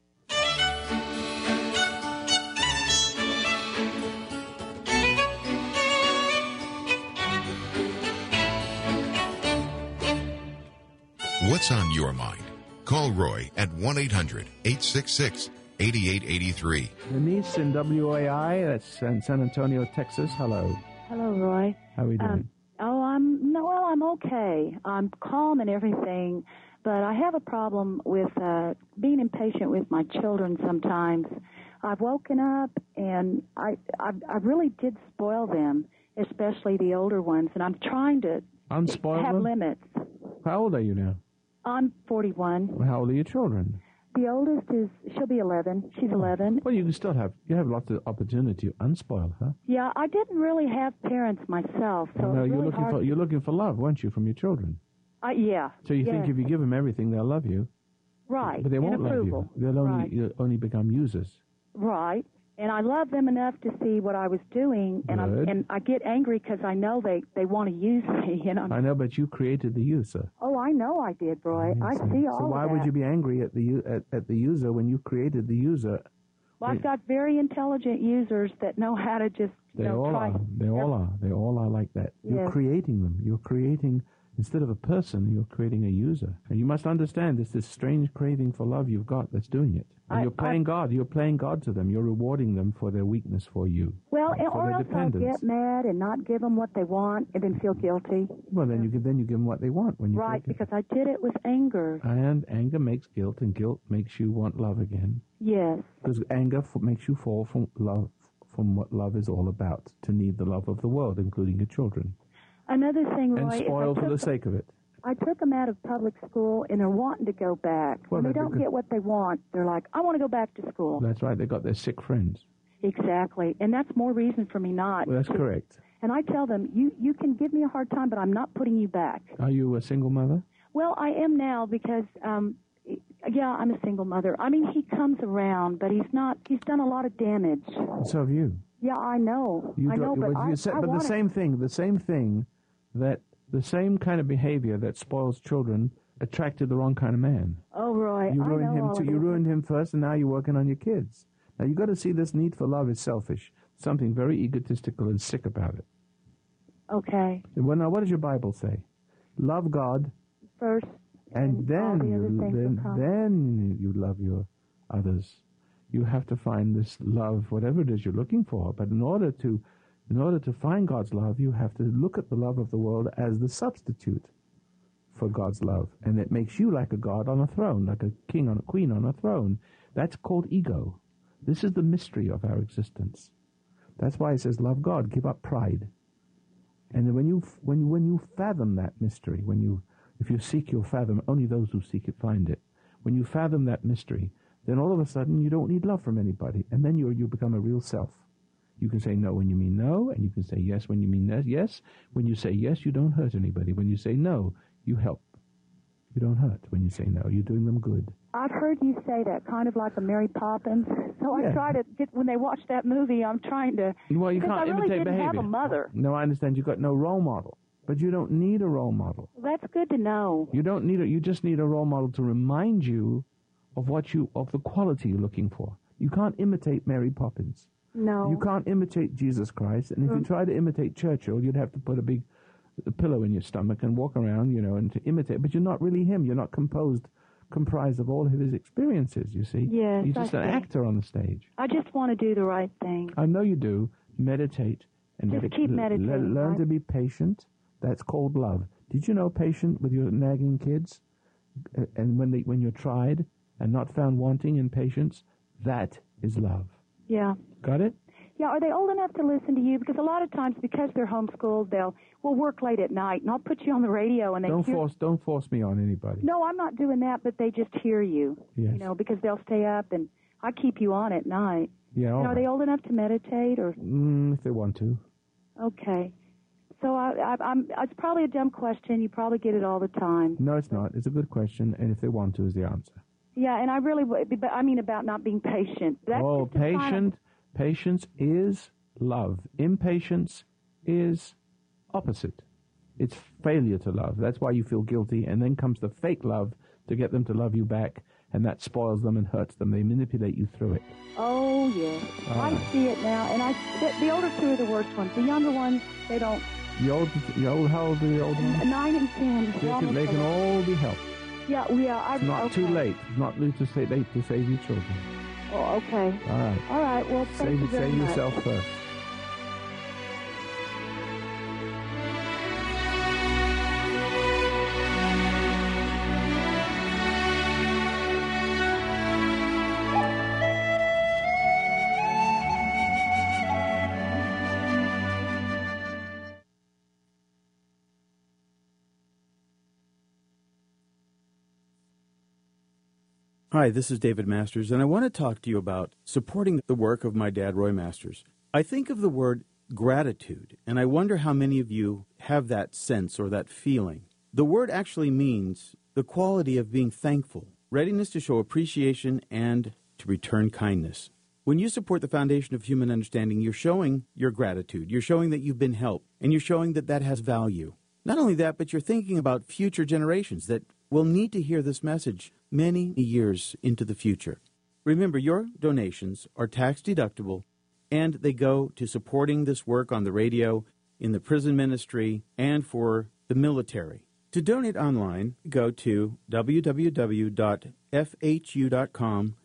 What's on your mind? Call Roy at 1 800 866 8883. Denise in WOAI, that's in San Antonio, Texas. Hello. Hello, Roy. How are we doing? Um, oh, I'm no, well, I'm okay. I'm calm and everything, but I have a problem with uh, being impatient with my children. Sometimes I've woken up and I, I, I really did spoil them, especially the older ones, and I'm trying to Unspoil have them? limits. How old are you now? I'm 41. Well, How old are your children? The oldest is she'll be 11. She's 11. Well, you can still have you have lots of opportunity to unspoil her. Yeah, I didn't really have parents myself, so no, it's you're really looking hard. for you're looking for love, weren't you, from your children? uh, yeah. So you yes. think if you give them everything, they'll love you, right? but they won't love you. They'll only Right. you'll only become users. Right. And I love them enough to see what I was doing, and I and I get angry because I know they they want to use me, and I'm. I know, but you created the user. Oh, I know I did, Roy. I see all So why would you be angry at the at, at the user when you created the user? Well, I've got very intelligent users that know how to just They know, all try. are. They all are. They all are like that. You're creating them. You're creating instead of a person, you're creating a user. And you must understand this this strange craving for love you've got that's doing it. And I- you're playing God. You're playing God to them. You're rewarding them for their weakness for you. Well, and, or else I'll get mad and not give them what they want, and then feel guilty. Well, then you give then you give them what they want when you Right, because I did it with anger. And anger makes guilt, and guilt makes you want love again. Yes. Because anger f- makes you fall from love, from what love is all about, to need the love of the world, including your children, Another thing, Roy, and is I spoil for the sake of it. I took them out of public school, and they're wanting to go back. Well, when they don't get what they want, they're like, "I want to go back to school." That's right. They got their sick friends. Exactly, and that's more reason for me not. Well, that's to- correct. And I tell them, "You you can give me a hard time, but I'm not putting you back." Are you a single mother? Well, I am now because, um, yeah, I'm a single mother. I mean, he comes around, but he's not. He's done a lot of damage. So have you. Yeah, I know. You I know, but I, said, I but the same thing, the same thing, that the same kind of behavior that spoils children attracted the wrong kind of man. Oh, Roy, You I ruined know him too. You ruined him first, and now you're working on your kids. Now you got to see this need for love is selfish. Something very egotistical and sick about it. Okay. Well, now what does your Bible say? love God first, and, then the you other things will then, then you love your others. You have to find this love, whatever it is you're looking for. But in order to, in order to find God's love, you have to look at the love of the world as the substitute for God's love, and it makes you like a god on a throne, like a king on a queen on a throne. That's called ego. This is the mystery of our existence. That's why it says, "Love God, give up pride." And when you when when you fathom that mystery, when you if you seek, you'll fathom. Only those who seek it find it. When you fathom that mystery, then all of a sudden you don't need love from anybody, and then you you become a real self. You can say no when you mean no, and you can say yes when you mean yes. yes. When you say yes, you don't hurt anybody. When you say no, you help. You don't hurt when you say no. You're doing them good. I've heard you say that, kind of like a Mary Poppins. So I Yeah. try to get when they watch that movie. I'm trying to. Well, you can't I really imitate didn't behavior. have a mother. No, I understand. You've got no role model, but you don't need a role model. That's good to know. You don't need it. You just need a role model to remind you of what you of the quality you're looking for. You can't imitate Mary Poppins. No. You can't imitate Jesus Christ. And if you Mm. try to imitate Churchill, you'd have to put a big pillow in your stomach and walk around, you know, and to imitate. But you're not really him. You're not composed, comprised of all of his experiences. You see. Yes, You're just an actor on the stage. I just want to do the right thing. I know you do. Meditate and Just keep meditating, learn right? to be patient. That's called love. Did you know patient with your nagging kids? And when they when you're tried and not found wanting in patience, that is love. Yeah. Got it? Yeah, are they old enough to listen to you? Because a lot of times, because they're homeschooled, they'll will work late at night, and I'll put you on the radio, and they Don't hear. force don't force me on anybody. No, I'm not doing that, but they just hear you. Yes. You know, because they'll stay up, and I keep you on at night. Yeah. And are right. they old enough to meditate, or Mm, if they want to. okay? So I, I, I'm. It's probably a dumb question. You probably get it all the time. No, it's not. It's a good question, and if they want to, is the answer. Yeah, and I really, would- but I mean about not being patient. That's oh, patient. Patience is love. Impatience is opposite. It's failure to love. That's why you feel guilty, and then comes the fake love to get them to love you back, and that spoils them and hurts them. They manipulate you through it. Oh yes, All ah. I see it now, and I the, the older two are the worst ones. The younger ones, they don't. The old, the old, how old are the old ones? Nine and ten. They can, they can all be helped. Yeah, yeah. I, It's not okay. too late. It's not too late to save your children. Oh, okay. All right. All right. Well, thank Save, you very save much. yourself first. Hi, this is David Masters, and I want to talk to you about supporting the work of my dad, Roy Masters. I think of the word gratitude, and I wonder how many of you have that sense or that feeling. The word actually means the quality of being thankful, readiness to show appreciation, and to return kindness. When you support the Foundation of Human Understanding, you're showing your gratitude. You're showing that you've been helped, and you're showing that that has value. Not only that, but you're thinking about future generations that will need to hear this message many years into the future. Remember, your donations are tax deductible and they go to supporting this work on the radio, in the prison ministry, and for the military. To donate online, go to www.fhu.com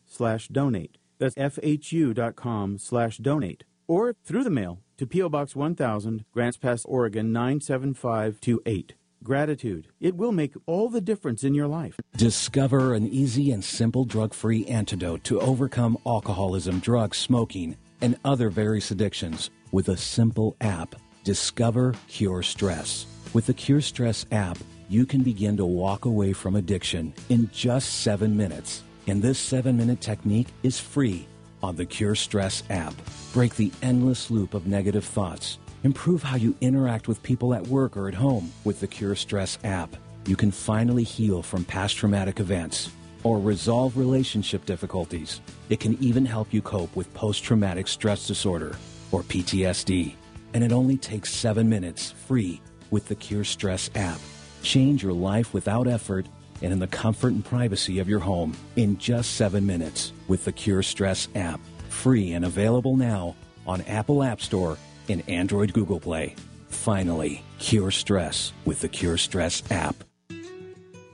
slash donate. That's fhu.com slash donate. Or through the mail to P.O. Box 1000, Grants Pass, Oregon 97528. Gratitude. It will make all the difference in your life. Discover an easy and simple drug free antidote to overcome alcoholism, drugs, smoking, and other various addictions with a simple app. Discover Cure Stress. With the Cure Stress app, you can begin to walk away from addiction in just seven minutes. And this seven minute technique is free on the Cure Stress app. Break the endless loop of negative thoughts. Improve how you interact with people at work or at home with the Cure Stress app. You can finally heal from past traumatic events or resolve relationship difficulties. It can even help you cope with post traumatic stress disorder or PTSD. And it only takes seven minutes free with the Cure Stress app. Change your life without effort and in the comfort and privacy of your home in just seven minutes with the Cure Stress app. Free and available now on Apple App Store and Android Google Play. Finally, cure stress with the Cure Stress app.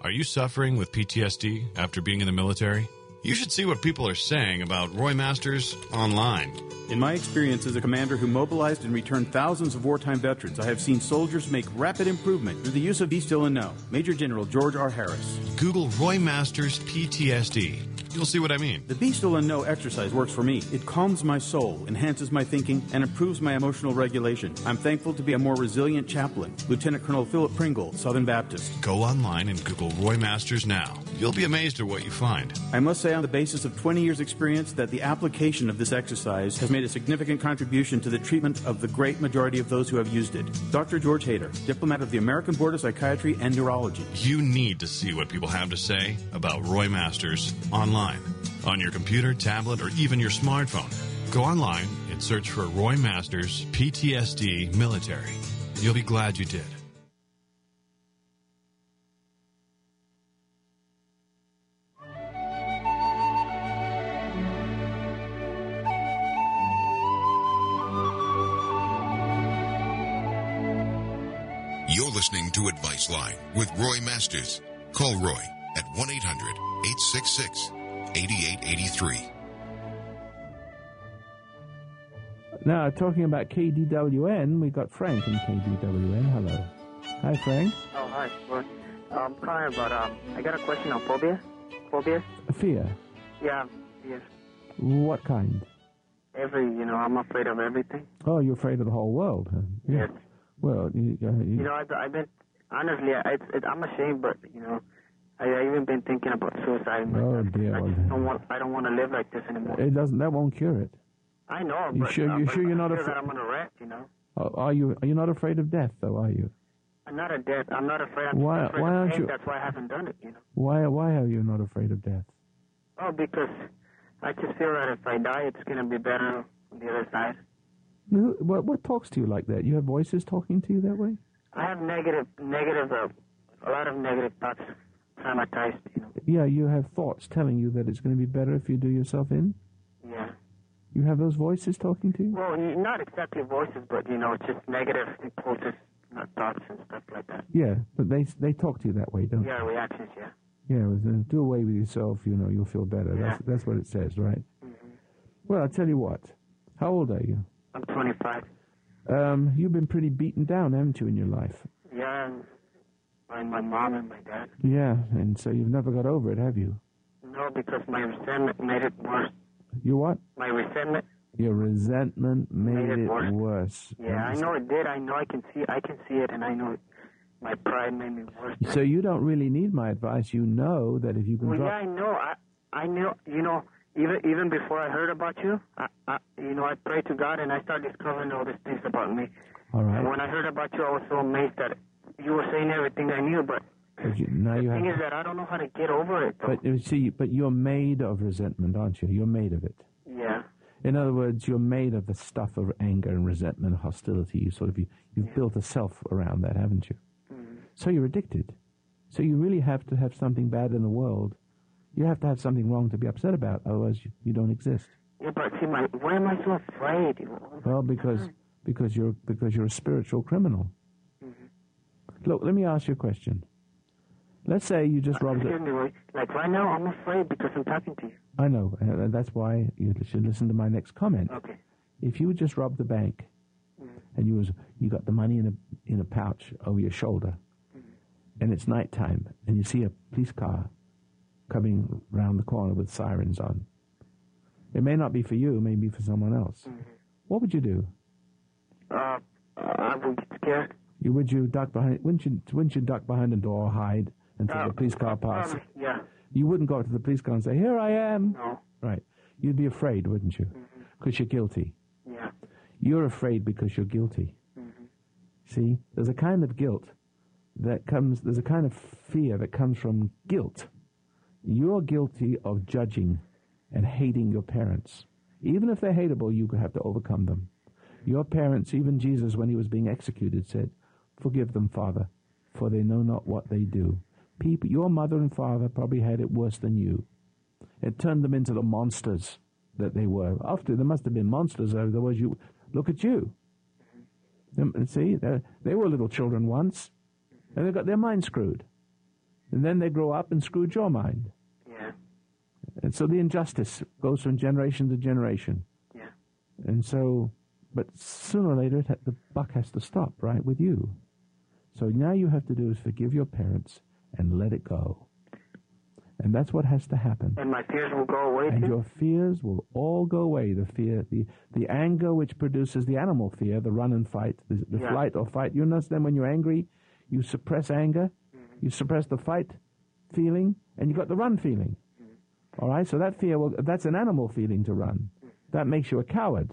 Are you suffering with PTSD after being in the military? You should see what people are saying about Roy Masters online. In my experience as a commander who mobilized and returned thousands of wartime veterans, I have seen soldiers make rapid improvement through the use of Be Still and Know. Major General George R. Harris. Google Roy Masters PTSD. You'll see what I mean. The Be Still and Know exercise works for me. It calms my soul, enhances my thinking, and improves my emotional regulation. I'm thankful to be a more resilient chaplain. Lieutenant Colonel Philip Pringle, Southern Baptist. Go online and Google Roy Masters now. You'll be amazed at what you find. I must say, on the basis of 20 years' experience, that the application of this exercise has made a significant contribution to the treatment of the great majority of those who have used it. Dr. George Hader, diplomat of the American Board of Psychiatry and Neurology. You need to see what people have to say about Roy Masters online on your computer, tablet, or even your smartphone. Go online and search for Roy Masters PTSD Military. You'll be glad you did. You're listening to Advice Line with Roy Masters. Call Roy at 1 800 866 8883. Now, talking about KDWN, we've got Frank in KDWN. Hello. Hi, Frank. Oh, hi. Well, I'm calling about, um, I got a question on phobia. Phobia? Fear. Yeah, yes. What kind? Every, you know, I'm afraid of everything. Oh, you're afraid of the whole world. Huh? Yes. Well, you, uh, you, You know, I've, I've been, honestly, I, it, I'm ashamed, but, you know, I, I even been thinking about suicide. oh dear. I just don't want, I don't want to live like this anymore. It doesn't. That won't cure it. I know, You but, sure- uh, you sure you're not sure afra- that I'm gonna wreck, you know? Are are you? Are you not afraid of death, though? Are you? I'm not a death. I'm not afraid. I'm Why- afraid why of aren't you- That's why I haven't done it, you know? Why? Why are you not afraid of death? Oh, because I just feel that if I die, it's gonna be better on the other side. Who- What, what talks to you like that? You have voices talking to you that way? I have negative, negative, uh, a lot of negative thoughts traumatized, you know. Yeah, you have thoughts telling you that it's going to be better if you do yourself in. Yeah. You have those voices talking to you. Well, not exactly voices, but you know, just negative impulses, not thoughts and stuff like that. Yeah, but they they talk to you that way, don't they? Yeah, reactions. Yeah. Yeah, do away with yourself. You know, you'll feel better. That's that's what it says, right? Well, I'll tell you what. How old are you? I'm 25. Um, you've been pretty beaten down, haven't you, in your life? Yeah, by my mom and my dad. Yeah, and so you've never got over it, have you? No, because my resentment made it worse. You what? My resentment. Your resentment made, it it worse. worse. Yeah, I know it did. I know I can see. I can see it, and I know it. My pride made me worse. So you don't really need my advice. You know that if you can Well, yeah, drop. I know. I I knew. You know, even even before I heard about you, I, I you know I prayed to God and I started discovering all these things about me. All And when I heard about you, I was so amazed that you were saying everything I knew. But you, now the you thing have. is that I don't know how to get over it. But you see, but you're made of resentment, aren't you? You're made of it. Yeah. In other words, you're made of the stuff of anger and resentment, and hostility. You sort of you, you've built a self around that, haven't you? Mm-hmm. So you're addicted. So you really have to have something bad in the world. You have to have something wrong to be upset about, otherwise you, you don't exist. Yeah, but see, my why am I so afraid? Well, because because you're because you're a spiritual criminal. Look, let me ask you a question. Let's say you just robbed Excuse a. me, Roy. Like right now, I'm afraid because I'm talking to you. I know, and that's why you should listen to my next comment. Okay. If you just robbed the bank, mm-hmm. and you was you got the money in a in a pouch over your shoulder, mm-hmm. and it's nighttime, and you see a police car coming round the corner with sirens on, it may not be for you, it may be for someone else. Mm-hmm. What would you do? Uh, I would get scared. You would you duck behind? Wouldn't you? Wouldn't you duck behind a door, hide until Uh, the police car passes? Probably, yeah. You wouldn't go up to the police car and say, "Here I am." No. Right. You'd be afraid, wouldn't you? Because you're guilty. Yeah. You're afraid because you're guilty. See, there's a kind of guilt that comes. There's a kind of fear that comes from guilt. You're guilty of judging and hating your parents. Even if they're hateable, you have to overcome them. Your parents, even Jesus, when he was being executed, said, Forgive them, Father, for they know not what they do. People, your mother and father probably had it worse than you. It turned them into the monsters that they were. After there must have been monsters, otherwise you look at you. See, they they were little children once, and they got their mind screwed, and then they grow up and screwed your mind. Yeah. And so the injustice goes from generation to generation. Yeah. And so, but sooner or later, it the buck has to stop, right, with you. So now you have to do is forgive your parents and let it go. And that's what has to happen. And my fears will go away And too? your fears will all go away. The fear, the, the anger which produces the animal fear, the run and fight, the, the Yeah. flight or fight. You understand when you're angry, you suppress anger, Mm-hmm. you suppress the fight feeling, and you got the run feeling. Mm-hmm. All right, so that fear, will, that's an animal feeling to run. That makes you a coward.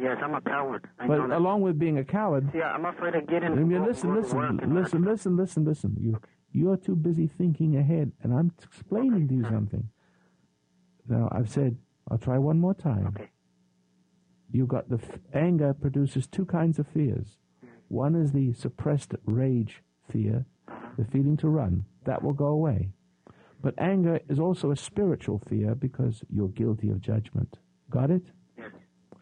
Yes, I'm a coward. I But along with being a coward, Yeah, I'm afraid of getting. I mean, go- listen, listen, listen, listen, listen, listen. You, you're too busy thinking ahead, and I'm explaining to you something. Now, I've said, I'll try one more time. Okay. You've got the f- anger produces two kinds of fears. One is the suppressed rage fear, the feeling to run. That will go away. But anger is also a spiritual fear because you're guilty of judgment. Got it? Yes.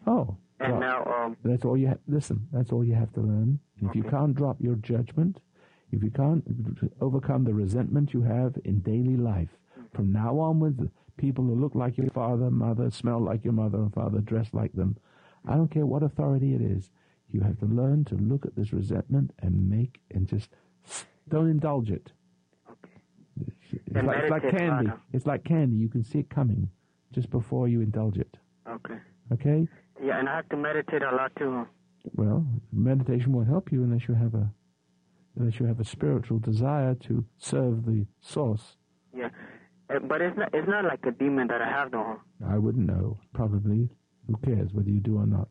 Oh. And well, now, um, that's all you have. Listen, that's all you have to learn. And if you can't drop your judgment, if you can't overcome the resentment you have in daily life, from now onwards, people who look like your father, mother, smell like your mother and father, dress like them, I don't care what authority it is, you have to learn to look at this resentment and make and just don't indulge it. It's like, it's like candy. It's like candy. You can see it coming just before you indulge it. Okay. Okay? Yeah, and I have to meditate a lot too. Well, meditation won't help you unless you have a unless you have a spiritual desire to serve the source. Yeah, Uh, but it's not. It's not like a demon that I have though. I wouldn't know. Probably. Who cares whether you do or not?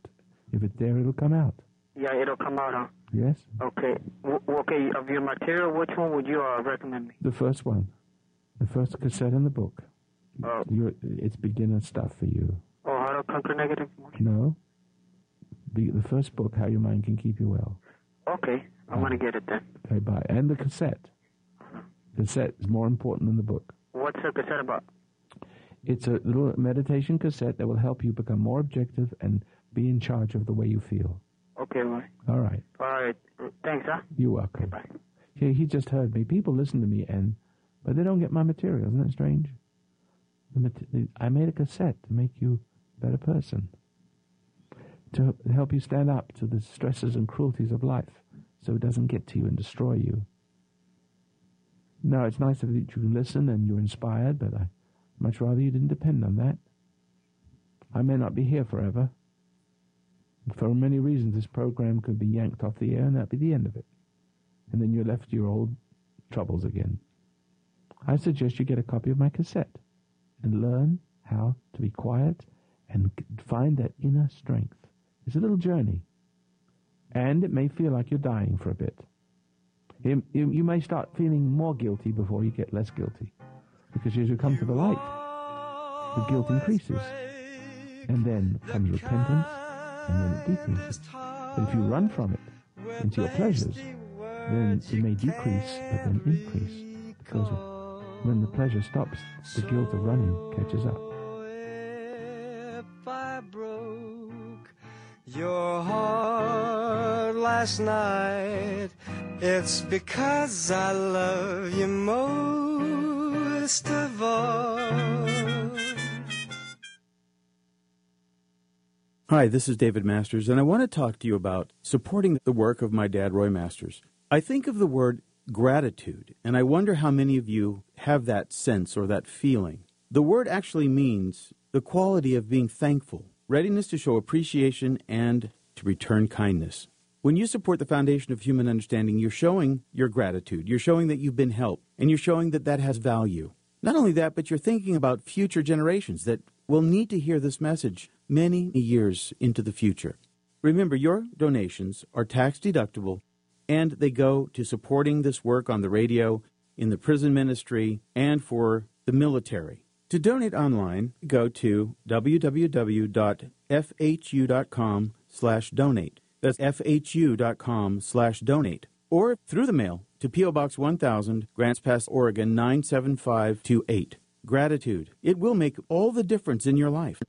If it's there, it'll come out. Yeah, it'll come out. Huh? Yes? Okay. W- okay. Of your material, which one would you uh, recommend me? The first one. The first cassette in the book. Oh. You're, it's beginner stuff for you. To conquer negative emotions. No? The, the first book, How Your Mind Can Keep You Well. Okay, I'm gonna get it then. Okay, bye. And the cassette. Mm-hmm. The cassette is more important than the book. What's the cassette about? It's a little meditation cassette that will help you become more objective and be in charge of the way you feel. Okay, Roy. All right. All right. Thanks, huh? You're welcome. Bye. He, he just heard me. People listen to me, and but they don't get my material. Isn't that strange? The, I made a cassette to make you better person, to help you stand up to the stresses and cruelties of life, so it doesn't get to you and destroy you. No, it's nice that you listen and you're inspired, but I much rather you didn't depend on that. I may not be here forever. For many reasons, this program could be yanked off the air, and that'd be the end of it. And then you're left to your old troubles again. I suggest you get a copy of my cassette and learn how to be quiet and find that inner strength. It's a little journey. And it may feel like you're dying for a bit. You, may start feeling more guilty before you get less guilty. Because as you come to the light, the guilt increases. And then comes repentance, and then it decreases. But if you run from it into your pleasures, then it may decrease, but then increase. Because when the pleasure stops, the guilt of running catches up. Your heart last night, it's because I love you most of all. Hi, this is David Masters, and I want to talk to you about supporting the work of my dad, Roy Masters. I think of the word gratitude, and I wonder how many of you have that sense or that feeling. The word actually means the quality of being thankful, readiness to show appreciation, and to return kindness. When you support the Foundation of Human Understanding, you're showing your gratitude. You're showing that you've been helped, and you're showing that that has value. Not only that, but you're thinking about future generations that will need to hear this message many years into the future. Remember, your donations are tax deductible and they go to supporting this work on the radio, in the prison ministry, and for the military. To donate online, go to www.fhu.com slash donate. That's fhu.com slash donate. Or through the mail to P.O. Box 1000, Grants Pass, Oregon 97528. Gratitude. It will make all the difference in your life.